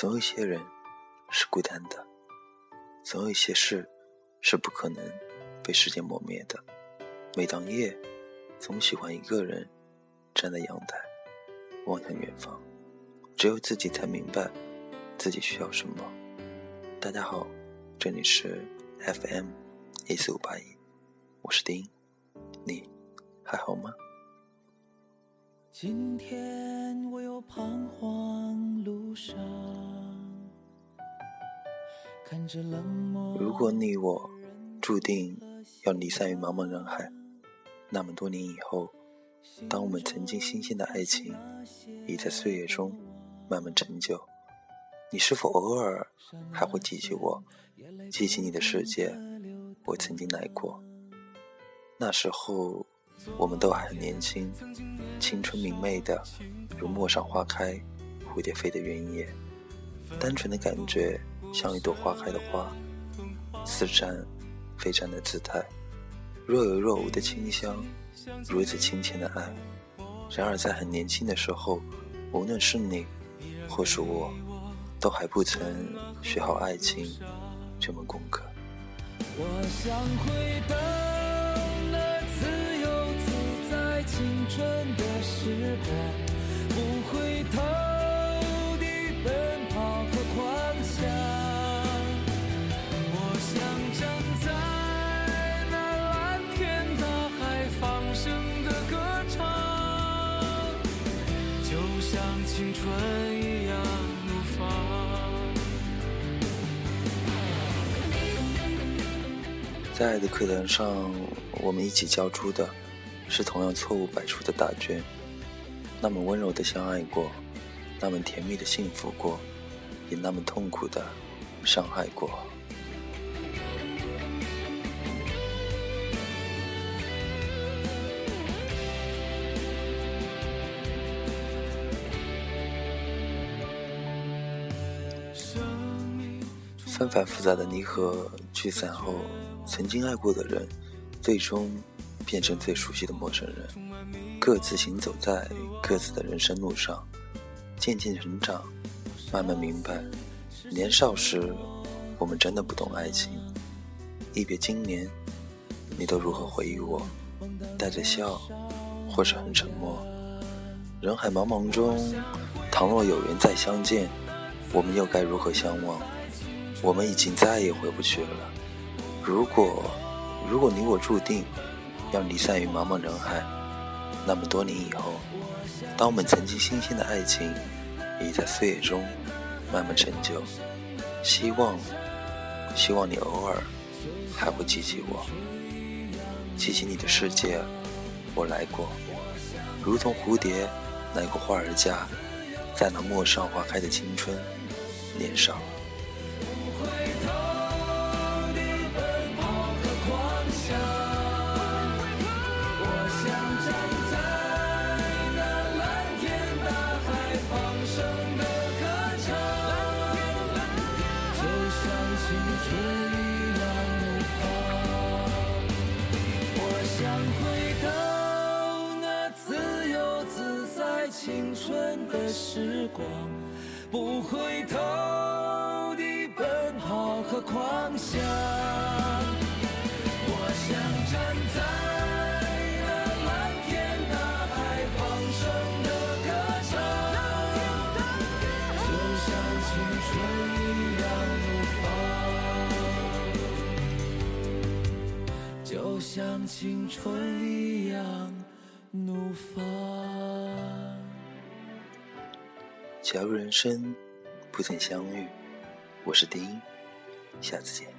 总有一些人是孤单的，总有一些事是不可能被时间磨灭的。每当夜，总喜欢一个人站在阳台，望向远方，只有自己才明白自己需要什么。大家好，这里是 FM 一四五八一，我是丁，你还好吗？今天我又彷徨路上，如果你我注定要离散于茫茫人海，那么多年以后，当我们曾经新鲜的爱情已在岁月中慢慢陈旧，你是否偶尔还会记起我，记起你的世界？我曾经来过，那时候。我们都还很年轻，青春明媚的，如陌上花开，蝴蝶飞的原野，单纯的感觉像一朵花开的花，似绽非绽的姿态，若有若无的清香，如此亲切的爱。然而在很年轻的时候，无论是你或是我，都还不曾学好爱情这门功课。我想回到那自由自在。青春的时光，像青春一样怒放。在爱的课堂上，我们一起教出的。是同样错误百出的答卷，那么温柔的相爱过，那么甜蜜的幸福过，也那么痛苦的伤害过。纷繁复杂的离合聚散后，曾经爱过的人，最终。变成最熟悉的陌生人，各自行走在各自的人生路上，渐渐成长，慢慢明白，年少时我们真的不懂爱情。一别经年，你都如何回忆我？带着笑，或是很沉默？人海茫茫中，倘若有缘再相见，我们又该如何相望？我们已经再也回不去了。如果，如果你我注定。要离散于茫茫人海，那么多年以后，当我们曾经新鲜的爱情已在岁月中慢慢陈旧，希望，希望你偶尔还会记起我，记起你的世界，我来过，如同蝴蝶来过花儿家，在那陌上花开的青春年少。春的时光，不回头的奔跑和狂想。我想站在那蓝天大海放声的歌唱，就像青春一样怒放，就像青春一样怒放。假如人生不曾相遇，我是丁，下次见。